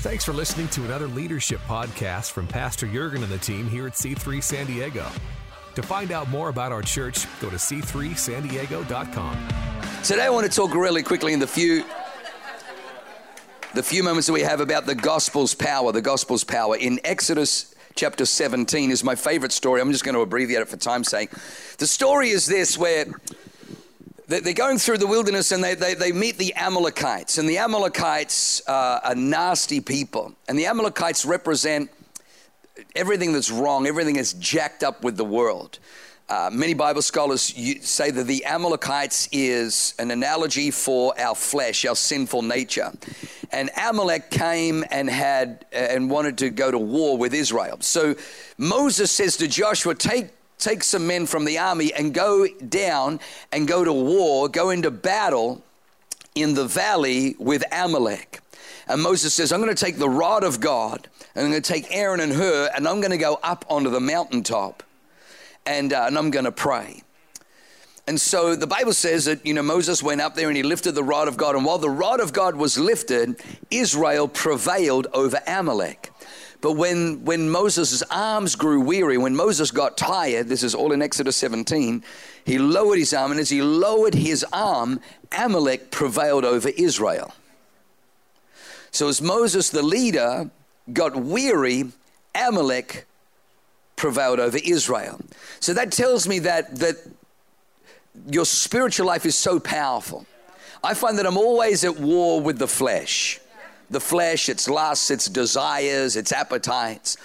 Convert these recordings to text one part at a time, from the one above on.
Thanks for listening to another leadership podcast from Pastor Jurgen and the team here at C3 San Diego. To find out more about our church, go to c3sandiego.com. Today I want to talk really quickly in the few the few moments that we have about the gospel's power, the gospel's power. In Exodus chapter 17 is my favorite story. I'm just going to abbreviate it for time's sake. The story is this where they're going through the wilderness and they, they, they meet the Amalekites. And the Amalekites uh, are nasty people. And the Amalekites represent everything that's wrong, everything that's jacked up with the world. Uh, many Bible scholars say that the Amalekites is an analogy for our flesh, our sinful nature. And Amalek came and had and wanted to go to war with Israel. So Moses says to Joshua, "Take take some men from the army and go down and go to war, go into battle in the valley with Amalek. And Moses says, I'm going to take the rod of God, and I'm going to take Aaron and Hur, and I'm going to go up onto the mountaintop, and, uh, and I'm going to pray. And so the Bible says that, you know, Moses went up there and he lifted the rod of God. And while the rod of God was lifted, Israel prevailed over Amalek. But when, when Moses' arms grew weary, when Moses got tired, this is all in Exodus 17, he lowered his arm, and as he lowered his arm, Amalek prevailed over Israel. So as Moses, the leader, got weary, Amalek prevailed over Israel. So that tells me that, that your spiritual life is so powerful. I find that I'm always at war with the flesh the flesh, its lusts, its desires, its appetites.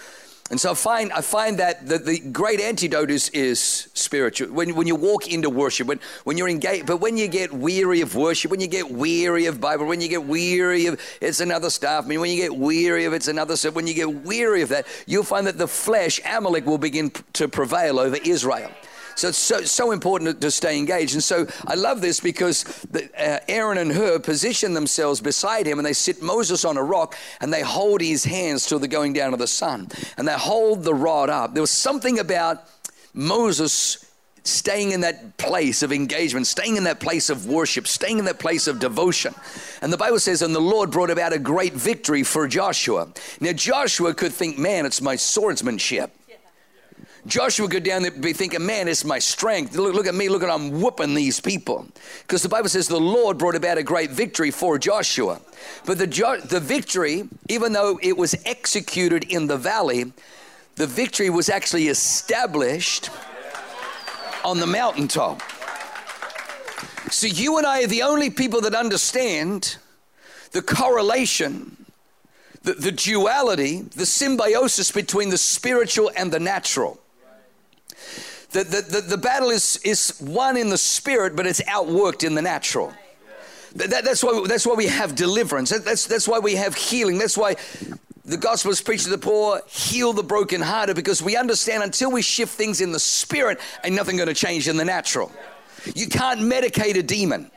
And so I find, I find that the, the great antidote is, is spiritual. When, when you walk into worship, when, when you're engaged, but when you get weary of worship, when you get weary of Bible, when you get weary of it's another stuff, I mean, when you get weary of it's another stuff, when you get weary of that, you'll find that the flesh, Amalek, will begin to prevail over Israel. So it's so, so important to, stay engaged. And so I love this because the, uh, Aaron and Hur position themselves beside him and they sit Moses on a rock and they hold his hands till the going down of the sun. And they hold the rod up. There was something about Moses staying in that place of engagement, staying in that place of worship, staying in that place of devotion. And the Bible says, and the Lord brought about a great victory for Joshua. Now, Joshua could think, man, it's my swordsmanship. Joshua go down there be thinking, man, it's my strength. Look, look at me, look at I'm whooping these people. Because the Bible says the Lord brought about a great victory for Joshua. But the, the victory, even though it was executed in the valley, the victory was actually established on the mountaintop. So you and I are the only people that understand the correlation the, the, duality, the symbiosis between the spiritual and the natural. The, the, the, the battle is, is won in the spirit, but it's outworked in the natural. That, that's, why, that's why we have deliverance. That, that's, that's why we have healing. That's why the gospel is preached to the poor, heal the brokenhearted, because we understand until we shift things in the spirit, ain't nothing going to change in the natural. You can't medicate a demon.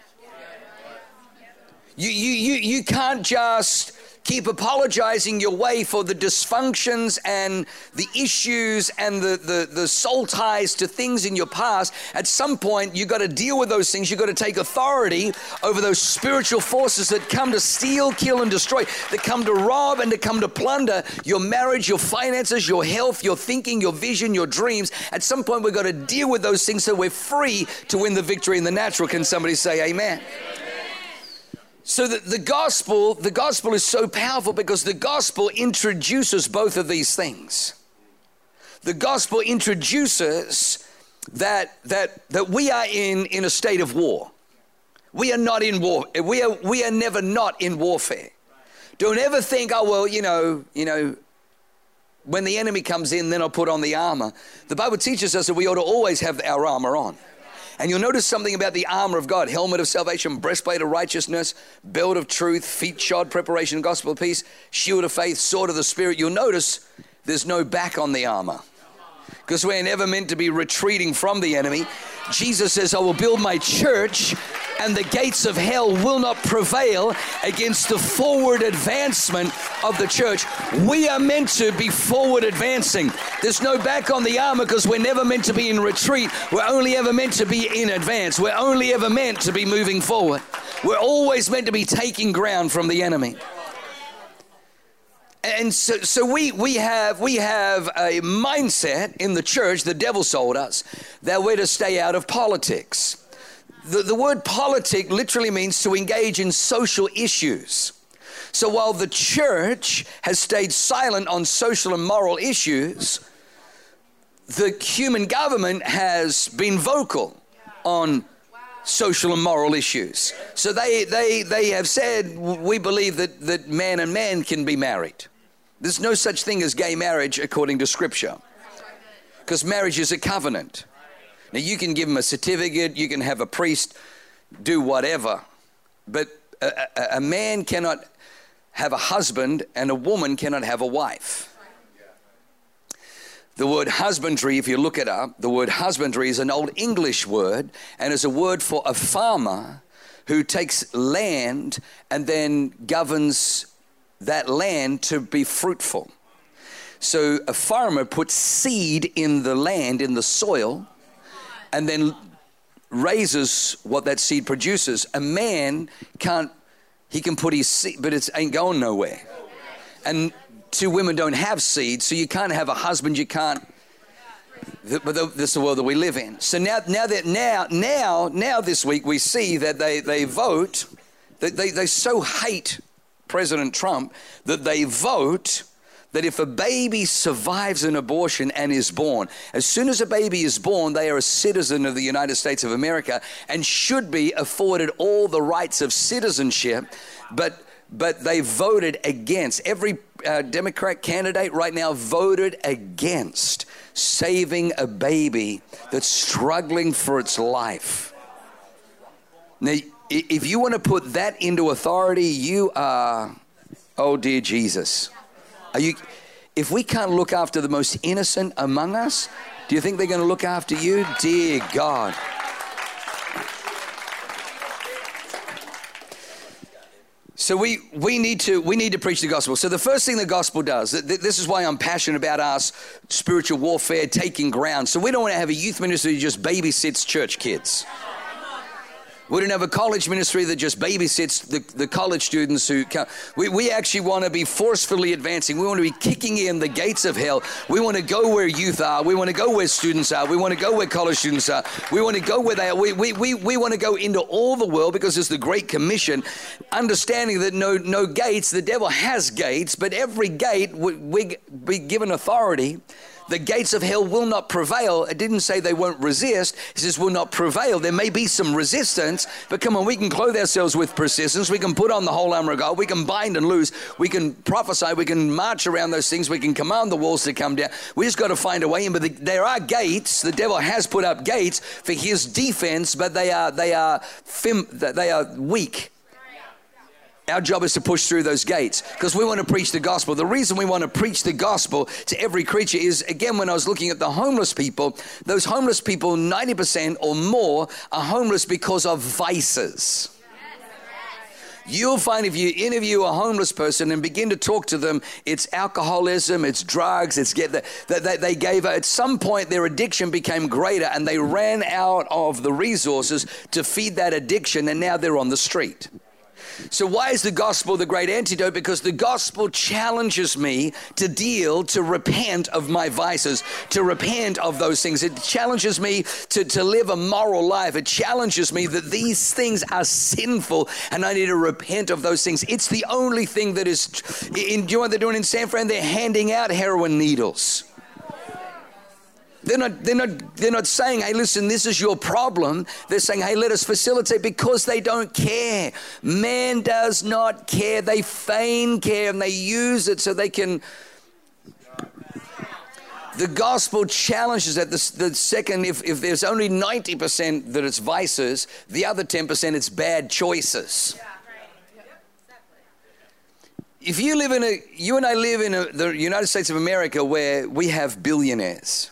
You, you, you, you can't just keep apologizing your way for the dysfunctions and the issues and the, the, the soul ties to things in your past, at some point you've got to deal with those things. You've got to take authority over those spiritual forces that come to steal, kill, and destroy, that come to rob and to come to plunder your marriage, your finances, your health, your thinking, your vision, your dreams. At some point we've got to deal with those things so we're free to win the victory in the natural. Can somebody say amen? amen. So the, the gospel, the gospel is so powerful because the gospel introduces both of these things. The gospel introduces that that that we are in in a state of war. We are not in war. We are we are never not in warfare. Don't ever think, oh well, you know, you know, when the enemy comes in, then I'll put on the armor. The Bible teaches us that we ought to always have our armor on. And you'll notice something about the armor of God helmet of salvation, breastplate of righteousness, belt of truth, feet shod, preparation, gospel of peace, shield of faith, sword of the Spirit. You'll notice there's no back on the armor because we're never meant to be retreating from the enemy. Jesus says, I will build my church, and the gates of hell will not prevail against the forward advancement of the church. We are meant to be forward advancing. There's no back on the armor because we're never meant to be in retreat. We're only ever meant to be in advance. We're only ever meant to be moving forward. We're always meant to be taking ground from the enemy. And so, so we, we, have, we have a mindset in the church, the devil sold us, that we're to stay out of politics. The, the word politic literally means to engage in social issues. So while the church has stayed silent on social and moral issues, the human government has been vocal on social and moral issues. So they, they, they have said, we believe that, that man and man can be married. There's no such thing as gay marriage according to Scripture. Because marriage is a covenant. Now, you can give them a certificate, you can have a priest do whatever, but a, a, a man cannot have a husband and a woman cannot have a wife. The word husbandry, if you look it up, the word husbandry is an old English word and is a word for a farmer who takes land and then governs that land to be fruitful. So a farmer puts seed in the land, in the soil, and then raises what that seed produces. A man can't, he can put his seed, but it ain't going nowhere. And two women don't have seeds, so you can't have a husband, you can't. But this is the world that we live in. So now, now that now, now, now this week we see that they, they vote, that they, they so hate President Trump that they vote that if a baby survives an abortion and is born, as soon as a baby is born, they are a citizen of the United States of America and should be afforded all the rights of citizenship. But but they voted against. Every uh, Democrat candidate right now voted against saving a baby that's struggling for its life. Now, if you want to put that into authority, you are, oh dear Jesus. Are you, if we can't look after the most innocent among us, do you think they're going to look after you? Dear God. So we, we, need to, we need to preach the gospel. So the first thing the gospel does, this is why I'm passionate about us, spiritual warfare, taking ground. So we don't want to have a youth ministry who just babysits church kids. We don't have a college ministry that just babysits the, the college students who come. We, we actually want to be forcefully advancing. We want to be kicking in the gates of hell. We want to go where youth are. We want to go where students are. We want to go where college students are. We want to go where they are. We, we, we, we want to go into all the world because it's the Great Commission, understanding that no, no gates, the devil has gates, but every gate we, be given authority the gates of hell will not prevail. It didn't say they won't resist. It says will not prevail. There may be some resistance, but come on, we can clothe ourselves with persistence. We can put on the whole armor of God. We can bind and loose. We can prophesy. We can march around those things. We can command the walls to come down. We just got to find a way in. But the, there are gates. The devil has put up gates for his defense, but they are they are they are weak. Our job is to push through those gates because we want to preach the gospel. The reason we want to preach the gospel to every creature is, again, when I was looking at the homeless people, those homeless people, 90% or more, are homeless because of vices. You'll find if you interview a homeless person and begin to talk to them, it's alcoholism, it's drugs, it's get that they, they gave at some point their addiction became greater and they ran out of the resources to feed that addiction and now they're on the street. So, why is the gospel the great antidote? Because the gospel challenges me to deal, to repent of my vices, to repent of those things. It challenges me to, to live a moral life. It challenges me that these things are sinful and I need to repent of those things. It's the only thing that is. In, do you know what they're doing in San Fran? They're handing out heroin needles. They're not, they're, not, they're not saying, hey, listen, this is your problem. They're saying, hey, let us facilitate because they don't care. Man does not care. They feign care and they use it so they can. The gospel challenges that the, the second, if, if there's only 90% that it's vices, the other 10% it's bad choices. If you live in a, you and I live in a, the United States of America where we have billionaires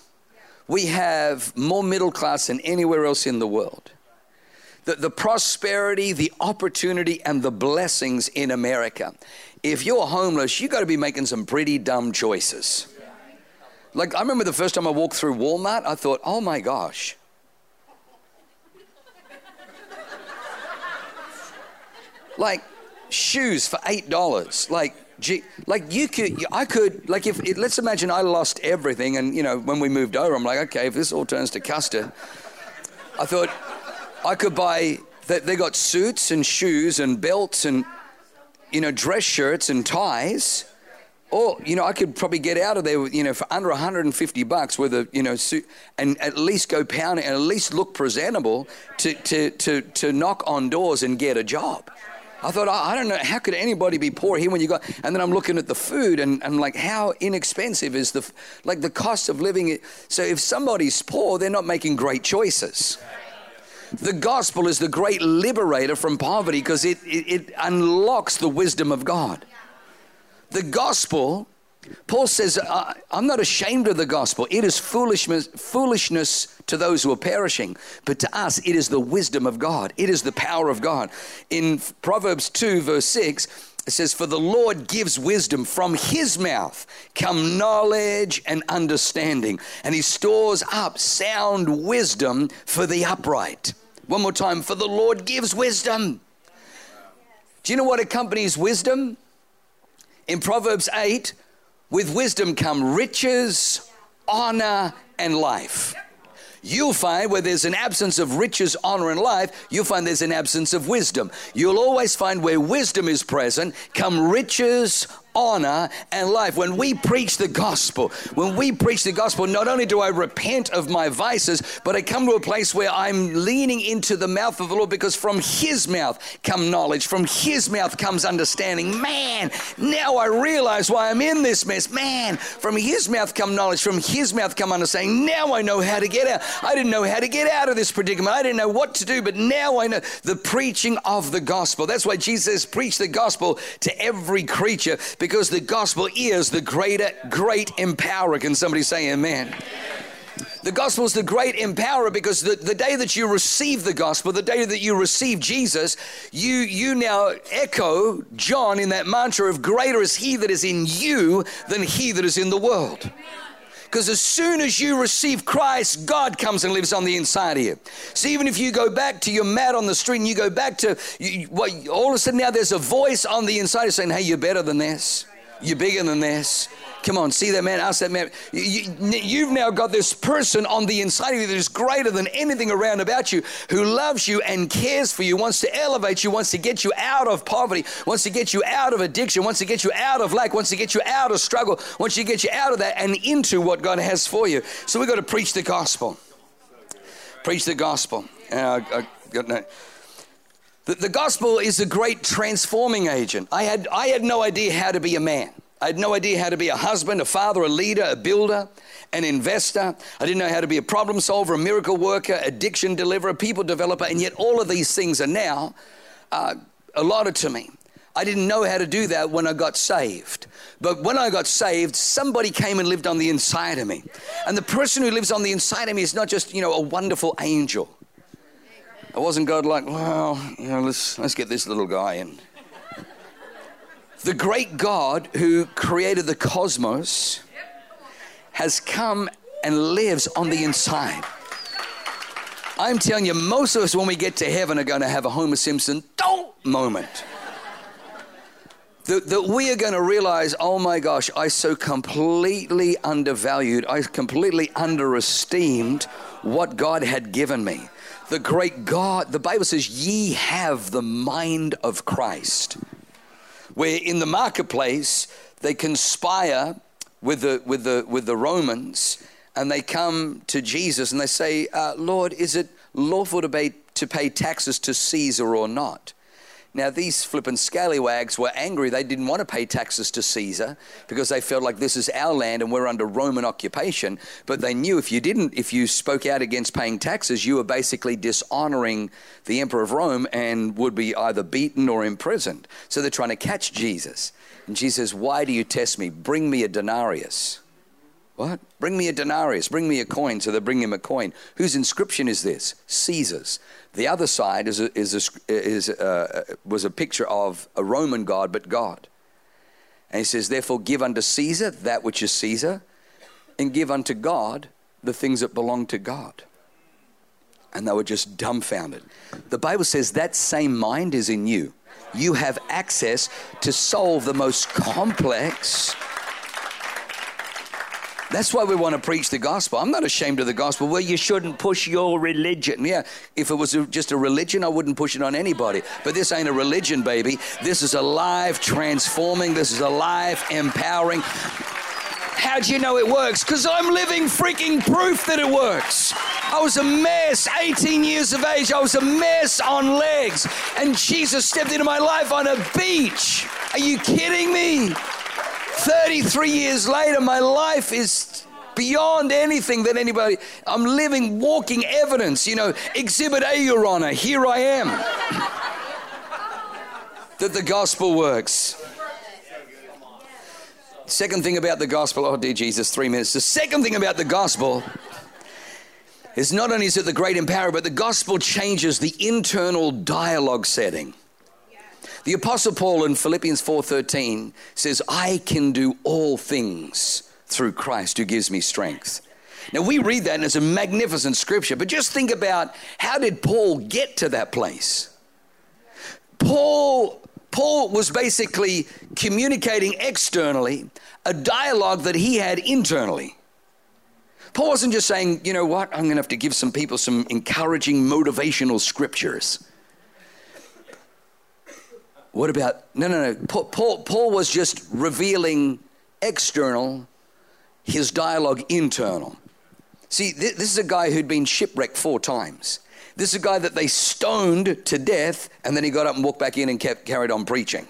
we have more middle class than anywhere else in the world. The, the prosperity, the opportunity, and the blessings in America. If you're homeless, you got to be making some pretty dumb choices. Like, I remember the first time I walked through Walmart, I thought, oh my gosh. Like, shoes for eight dollars. Like, gee, like you could, I could, like if let's imagine I lost everything, and you know when we moved over, I'm like, okay, if this all turns to custard, I thought I could buy. They, they got suits and shoes and belts and you know dress shirts and ties. Or, you know, I could probably get out of there, you know, for under 150 bucks with a, you know, suit and at least go pounding and at least look presentable to, to, to, to knock on doors and get a job. I thought, I, don't know, how could anybody be poor here when you got, and then I'm looking at the food and I'm like, how inexpensive is the, like the cost of living? So if somebody's poor, they're not making great choices. The gospel is the great liberator from poverty because it, it, it unlocks the wisdom of God. The gospel, Paul says, I'm not ashamed of the gospel. It is foolishness, foolishness to those who are perishing, but to us, it is the wisdom of God. It is the power of God. In Proverbs 2, verse 6, it says, For the Lord gives wisdom. From his mouth come knowledge and understanding, and he stores up sound wisdom for the upright. One more time, for the Lord gives wisdom. Do you know what accompanies wisdom? In Proverbs 8, with wisdom come riches, honor, and life. You'll find where there's an absence of riches, honor, and life, you'll find there's an absence of wisdom. You'll always find where wisdom is present, come riches, honor, and life. When we preach the gospel, when we preach the gospel, not only do I repent of my vices, but I come to a place where I'm leaning into the mouth of the Lord because from His mouth come knowledge, from His mouth comes understanding. Man, now I realize why I'm in this mess. Man, from His mouth come knowledge, from His mouth come understanding. Now I know how to get out. I didn't know how to get out of this predicament. I didn't know what to do, but now I know the preaching of the gospel. That's why Jesus preached the gospel to every creature because the gospel is the greater, great empowerer. Can somebody say amen? The gospel is the great empowerer because the, the day that you receive the gospel, the day that you receive Jesus, you, you now echo John in that mantra of greater is he that is in you than he that is in the world. Because as soon as you receive Christ, God comes and lives on the inside of you. So even if you go back to your mat on the street and you go back to, you, all of a sudden now there's a voice on the inside saying, hey, you're better than this. You're bigger than this. Come on, see that man, ask that man. You, have now got this person on the inside of you that is greater than anything around about you, who loves you and cares for you, wants to elevate you, wants to get you out of poverty, wants to get you out of addiction, wants to get you out of lack, wants to get you out of struggle, wants to get you out of that and into what God has for you. So we've got to preach the gospel. Preach the gospel. Uh, I got no. The, the gospel is a great transforming agent. I had, I had no idea how to be a man. I had no idea how to be a husband, a father, a leader, a builder, an investor. I didn't know how to be a problem solver, a miracle worker, addiction deliverer, people developer, and yet all of these things are now uh, allotted to me. I didn't know how to do that when I got saved. But when I got saved, somebody came and lived on the inside of me. And the person who lives on the inside of me is not just, you know, a wonderful angel. It wasn't God like, well, you know, let's, let's get this little guy in. The great God who created the cosmos has come and lives on the inside. I'm telling you, most of us, when we get to heaven, are going to have a Homer Simpson D'oh moment. that, that we are going to realize, oh my gosh, I so completely undervalued, I completely underesteemed what God had given me. The great God, the Bible says, ye have the mind of Christ where in the marketplace they conspire with the, with the, with the Romans and they come to Jesus and they say, uh, Lord, is it lawful to pay, to pay taxes to Caesar or not? Now, these flippin' scallywags were angry. They didn't want to pay taxes to Caesar because they felt like this is our land and we're under Roman occupation. But they knew if you didn't, if you spoke out against paying taxes, you were basically dishonoring the emperor of Rome and would be either beaten or imprisoned. So they're trying to catch Jesus. And Jesus says, Why do you test me? Bring me a denarius. What? Bring me a denarius, bring me a coin. So they bring him a coin. Whose inscription is this? Caesar's. The other side is a, is a, is a, uh, was a picture of a Roman god, but God. And he says, Therefore, give unto Caesar that which is Caesar, and give unto God the things that belong to God. And they were just dumbfounded. The Bible says that same mind is in you. you have access to solve the most complex that's why we want to preach the gospel. I'm not ashamed of the gospel. Well, you shouldn't push your religion. Yeah, if it was just a religion, I wouldn't push it on anybody. But this ain't a religion, baby. This is a life transforming, this is a life empowering. How do you know it works? Because I'm living freaking proof that it works. I was a mess, 18 years of age. I was a mess on legs. And Jesus stepped into my life on a beach. Are you kidding me? 33 years later, my life is beyond anything that anybody, I'm living, walking evidence. You know, exhibit A, Your Honor, here I am. that the gospel works. Second thing about the gospel, oh dear Jesus, three minutes. The second thing about the gospel is not only is it the great empower, but the gospel changes the internal dialogue setting. The apostle Paul in Philippians 4:13 says, "I can do all things through Christ who gives me strength." Now we read that and it's a magnificent scripture, but just think about how did Paul get to that place? Paul Paul was basically communicating externally a dialogue that he had internally. Paul wasn't just saying, you know what, I'm going to have to give some people some encouraging motivational scriptures. What about, no, no, no. Paul, Paul was just revealing external, his dialogue internal. See, this is a guy who'd been shipwrecked four times. This is a guy that they stoned to death, and then he got up and walked back in and kept carried on preaching.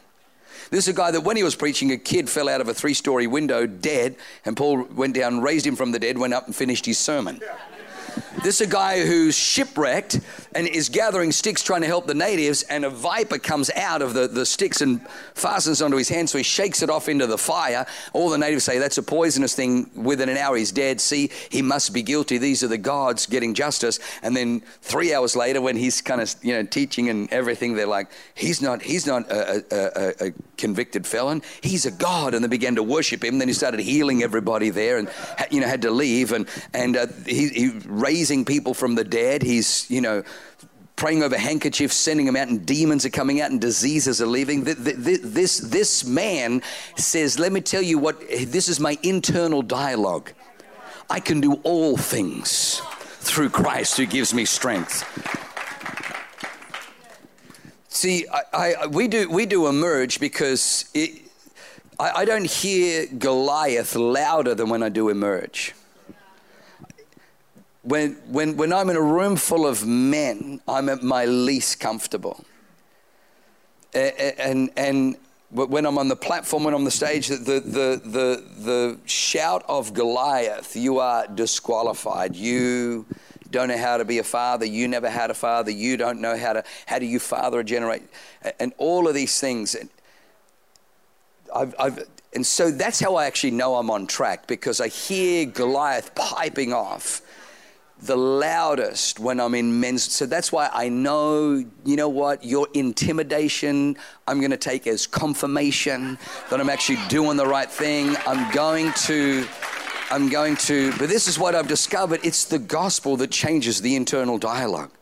This is a guy that when he was preaching, a kid fell out of a three story window dead, and Paul went down, raised him from the dead, went up and finished his sermon. This is a guy who's shipwrecked and is gathering sticks trying to help the natives, and a viper comes out of the, the sticks and fastens onto his hand, so he shakes it off into the fire. All the natives say that's a poisonous thing. Within an hour, he's dead. See, he must be guilty. These are the gods getting justice. And then three hours later, when he's kind of you know teaching and everything, they're like, he's not he's not a, a, a, convicted felon. He's a god, and they began to worship him. Then he started healing everybody there, and you know had to leave, and and uh, he, he raising people from the dead. He's, you know, praying over handkerchiefs, sending them out, and demons are coming out, and diseases are leaving. This, this man says, Let me tell you what, this is my internal dialogue. I can do all things through Christ who gives me strength. See, I, I, we, do, we do emerge because it, I, I don't hear Goliath louder than when I do emerge when, when, when I'm in a room full of men, I'm at my least comfortable. And, and, when I'm on the platform, when I'm on the stage, the, the, the, the shout of Goliath, you are disqualified. You don't know how to be a father. You never had a father. You don't know how to, how do you father a generation? And all of these things. I've, I've, and so that's how I actually know I'm on track because I hear Goliath piping off the loudest when I'm in men's. So that's why I know, you know what, your intimidation, I'm going to take as confirmation that I'm actually doing the right thing. I'm going to. I'm going to, but this is what I've discovered it's the gospel that changes the internal dialogue.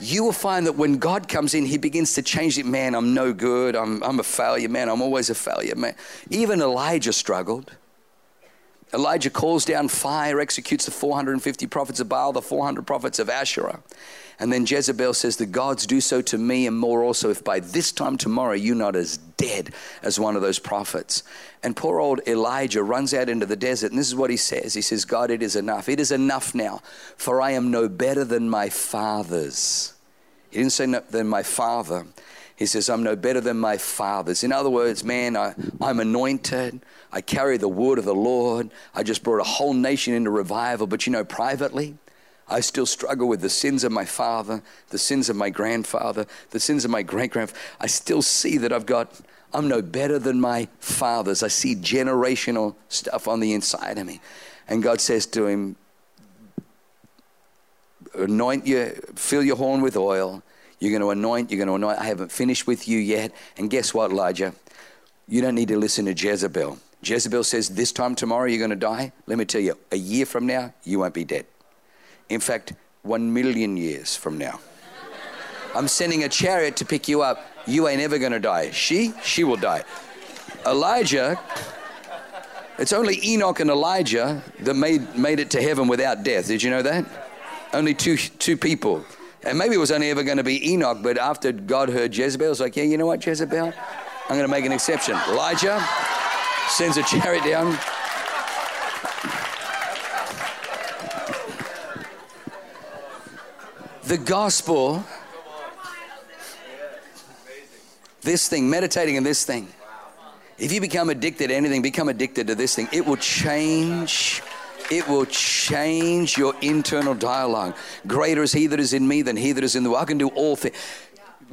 You will find that when God comes in, He begins to change it. Man, I'm no good. I'm, I'm a failure. Man, I'm always a failure. Man, even Elijah struggled. Elijah calls down fire, executes the 450 prophets of Baal, the 400 prophets of Asherah. And then Jezebel says, The gods do so to me and more also if by this time tomorrow you're not as dead as one of those prophets. And poor old Elijah runs out into the desert, and this is what he says He says, God, it is enough. It is enough now, for I am no better than my fathers. He didn't say no, than my father. He says, I'm no better than my fathers. In other words, man, I, I'm anointed. I carry the word of the Lord. I just brought a whole nation into revival. But you know, privately, I still struggle with the sins of my father, the sins of my grandfather, the sins of my great grandfather. I still see that I've got, I'm no better than my fathers. I see generational stuff on the inside of me. And God says to him, Anoint you, fill your horn with oil you're going to anoint, you're going to anoint. I haven't finished with you yet. And guess what, Elijah? You don't need to listen to Jezebel. Jezebel says, This time tomorrow you're going to die. Let me tell you, a year from now, you won't be dead. In fact, one million years from now. I'm sending a chariot to pick you up. You ain't ever going to die. She, she will die. Elijah, it's only Enoch and Elijah that made, made it to heaven without death. Did you know that? Only two, two people. And maybe it was only ever going to be Enoch, but after God heard Jezebel, it's like, yeah, you know what, Jezebel? I'm going to make an exception. Elijah sends a chariot down. The gospel, this thing, meditating in this thing. If you become addicted to anything, become addicted to this thing. It will change it will change your internal dialogue. Greater is he that is in me than he that is in the world. I can do all things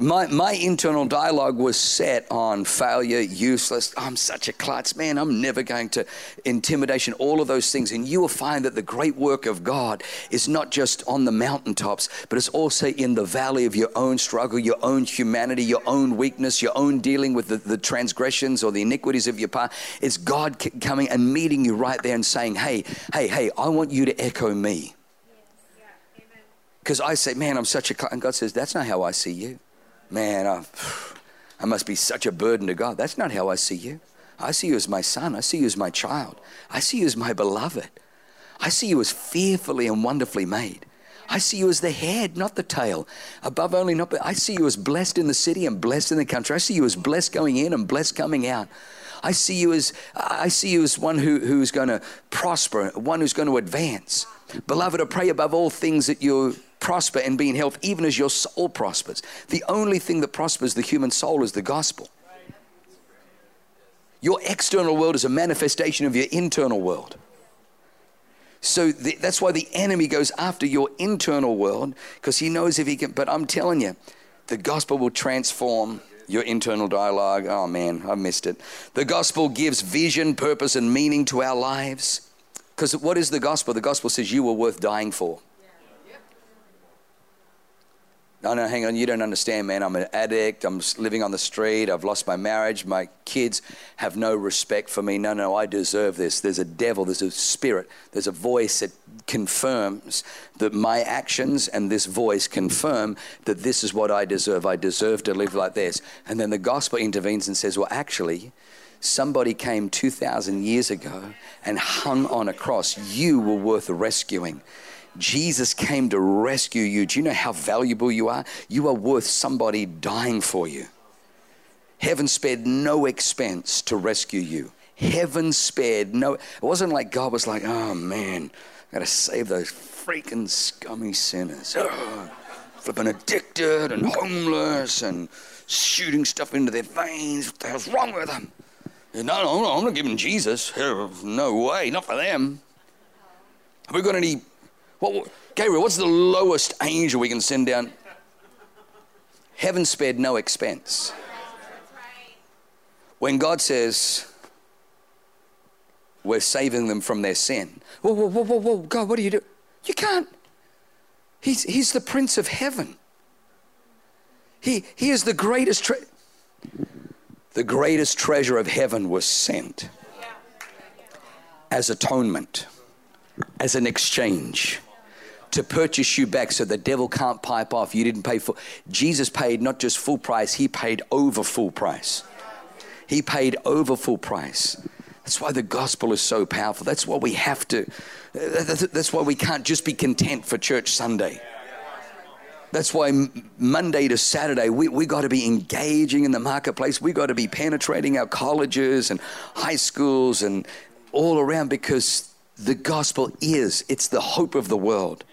my, my internal dialogue was set on failure, useless. I'm such a klutz, man. I'm never going to intimidation, all of those things. And you will find that the great work of God is not just on the mountaintops, but it's also in the valley of your own struggle, your own humanity, your own weakness, your own dealing with the, the transgressions or the iniquities of your past. It's God coming and meeting you right there and saying, hey, hey, hey, I want you to echo me. Because I say, man, I'm such a, klutz. and God says, that's not how I see you man, I, I must be such a burden to God. That's not how I see you. I see you as my son. I see you as my child. I see you as my beloved. I see you as fearfully and wonderfully made. I see you as the head, not the tail. Above only, not. I see you as blessed in the city and blessed in the country. I see you as blessed going in and blessed coming out. I see you as I see you as one who, who's going to prosper, one who's going to advance. Beloved, I pray above all things that you prosper and be in health, even as your soul prospers. The only thing that prospers the human soul is the gospel. Your external world is a manifestation of your internal world. So the, that's why the enemy goes after your internal world because he knows if he can. But I'm telling you, the gospel will transform your internal dialogue. Oh man, I missed it. The gospel gives vision, purpose, and meaning to our lives. Because what is the gospel? The gospel says you were worth dying for. No, no, hang on. You don't understand, man. I'm an addict. I'm living on the street. I've lost my marriage. My kids have no respect for me. No, no, I deserve this. There's a devil. There's a spirit. There's a voice that confirms that my actions and this voice confirm that this is what I deserve. I deserve to live like this. And then the gospel intervenes and says, well, actually, somebody came 2,000 years ago and hung on a cross. You were worth rescuing. Jesus came to rescue you. Do you know how valuable you are? You are worth somebody dying for you. Heaven spared no expense to rescue you. Heaven spared no. It wasn't like God was like, oh man, I gotta save those freaking scummy sinners. Oh, flipping addicted and homeless and shooting stuff into their veins. What the hell's wrong with them? No, no, no, I'm not giving Jesus. No way, not for them. Have we got any what, Gabriel, what's the lowest angel we can send down? Heaven spared no expense. When God says, we're saving them from their sin. Whoa, whoa, whoa, whoa, whoa, God, what do you do? You can't. He's, he's the Prince of Heaven. He, he is the greatest treasure. The greatest treasure of heaven was sent as atonement, as an exchange to purchase you back so the devil can't pipe off. You didn't pay for. Jesus paid not just full price, he paid over full price. He paid over full price. That's why the gospel is so powerful. That's why we have to, that's why we can't just be content for church Sunday. That's why Monday to Saturday, we, we got to be engaging in the marketplace. We got to be penetrating our colleges and high schools and all around because the gospel is, it's the hope of the world.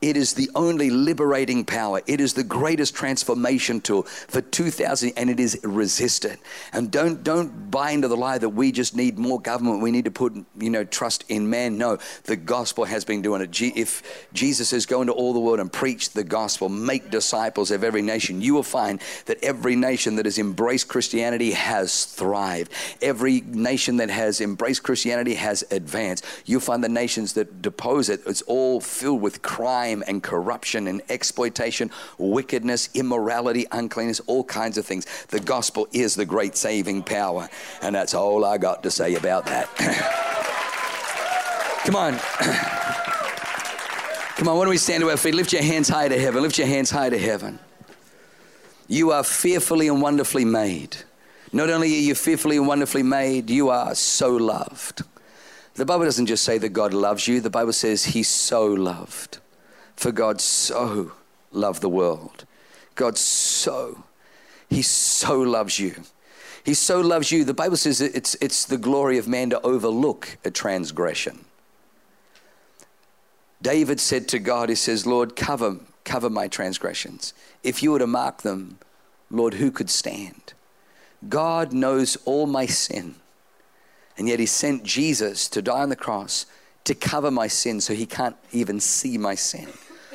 It is the only liberating power. It is the greatest transformation tool for 2000 and it is resisted. And don't don't buy into the lie that we just need more government. We need to put, you know, trust in man. No, the gospel has been doing it. If Jesus says go into all the world and preach the gospel, make disciples of every nation, you will find that every nation that has embraced Christianity has thrived. Every nation that has embraced Christianity has advanced. You'll find the nations that depose it, it's all filled with crime crime and corruption and exploitation, wickedness, immorality, uncleanness, all kinds of things. The gospel is the great saving power. And that's all I got to say about that. Come on. Come on, why don't we stand to our feet? Lift your hands high to heaven. Lift your hands high to heaven. You are fearfully and wonderfully made. Not only are you fearfully and wonderfully made, you are so loved. The Bible doesn't just say that God loves you, the Bible says He's so loved. For God so loved the world. God so, He so loves you. He so loves you. The Bible says it's, it's the glory of man to overlook a transgression. David said to God, He says, Lord, cover, cover my transgressions. If you were to mark them, Lord, who could stand? God knows all my sin. And yet he sent Jesus to die on the cross to cover my sin so he can't even see my sin.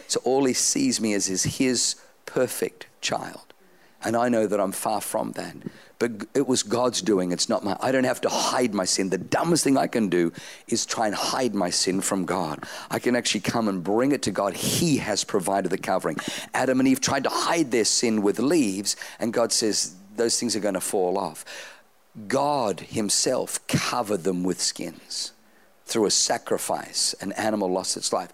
So all he sees me as is his perfect child. And I know that I'm far from that. But it was God's doing, it's not my. I don't have to hide my sin. The dumbest thing I can do is try and hide my sin from God. I can actually come and bring it to God. He has provided the covering. Adam and Eve tried to hide their sin with leaves, and God says, those things are going to fall off. God Himself covered them with skins through a sacrifice. An animal lost its life.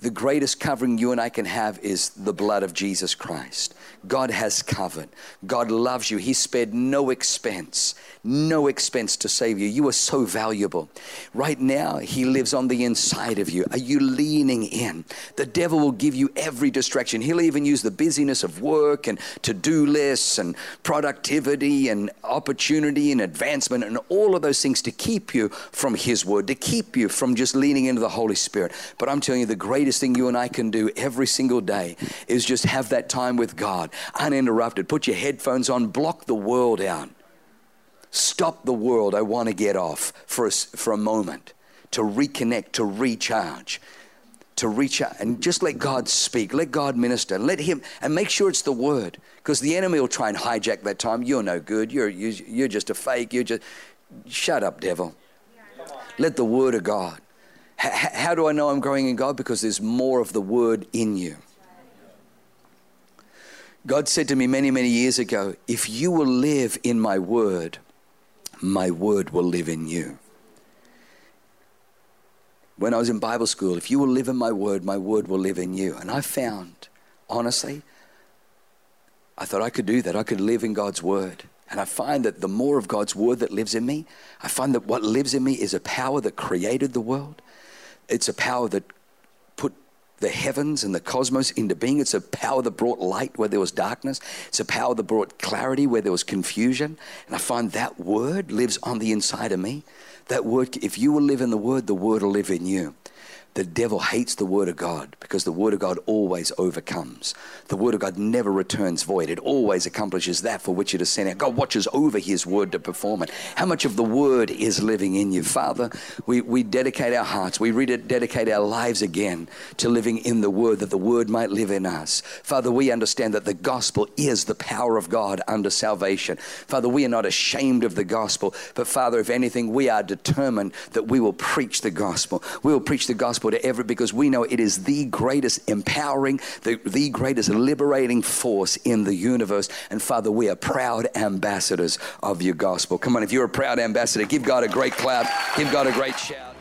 The greatest covering you and I can have is the blood of Jesus Christ. God has covered. God loves you. He spared no expense, no expense to save you. You are so valuable. Right now, He lives on the inside of you. Are you leaning in? The devil will give you every distraction. He'll even use the busyness of work and to do lists and productivity and opportunity and advancement and all of those things to keep you from His word, to keep you from just leaning into the Holy Spirit. But I'm telling you, the greatest thing you and I can do every single day is just have that time with God uninterrupted. Put your headphones on, block the world out. Stop the world. I want to get off for a, for a moment to reconnect, to recharge, to reach out and just let God speak. Let God minister. Let Him, and make sure it's the Word because the enemy will try and hijack that time. You're no good. You're, you're just a fake. You're just, shut up, devil. Let the Word of God. H- how do I know I'm growing in God? Because there's more of the Word in you. God said to me many, many years ago, if you will live in my word, my word will live in you. When I was in Bible school, if you will live in my word, my word will live in you. And I found, honestly, I thought I could do that. I could live in God's word. And I find that the more of God's word that lives in me, I find that what lives in me is a power that created the world. It's a power that the heavens and the cosmos into being. It's a power that brought light where there was darkness. It's a power that brought clarity where there was confusion. And I find that word lives on the inside of me. That word, if you will live in the word, the word will live in you. The devil hates the Word of God because the Word of God always overcomes. The Word of God never returns void. It always accomplishes that for which it is sent out. God watches over His Word to perform it. How much of the Word is living in you? Father, we, we dedicate our hearts, we dedicate our lives again to living in the Word that the Word might live in us. Father, we understand that the gospel is the power of God under salvation. Father, we are not ashamed of the gospel, but Father, if anything, we are determined that we will preach the gospel. We will preach the gospel gospel to every because we know it is the greatest empowering, the, the greatest liberating force in the universe. And Father, we are proud ambassadors of your gospel. Come on, if you're a proud ambassador, give God a great clap, give God a great shout.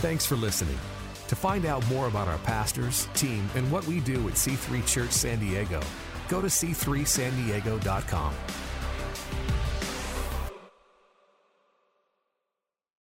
Thanks for listening. To find out more about our pastors, team, and what we do at C3 Church San Diego, go to c3sandiego.com.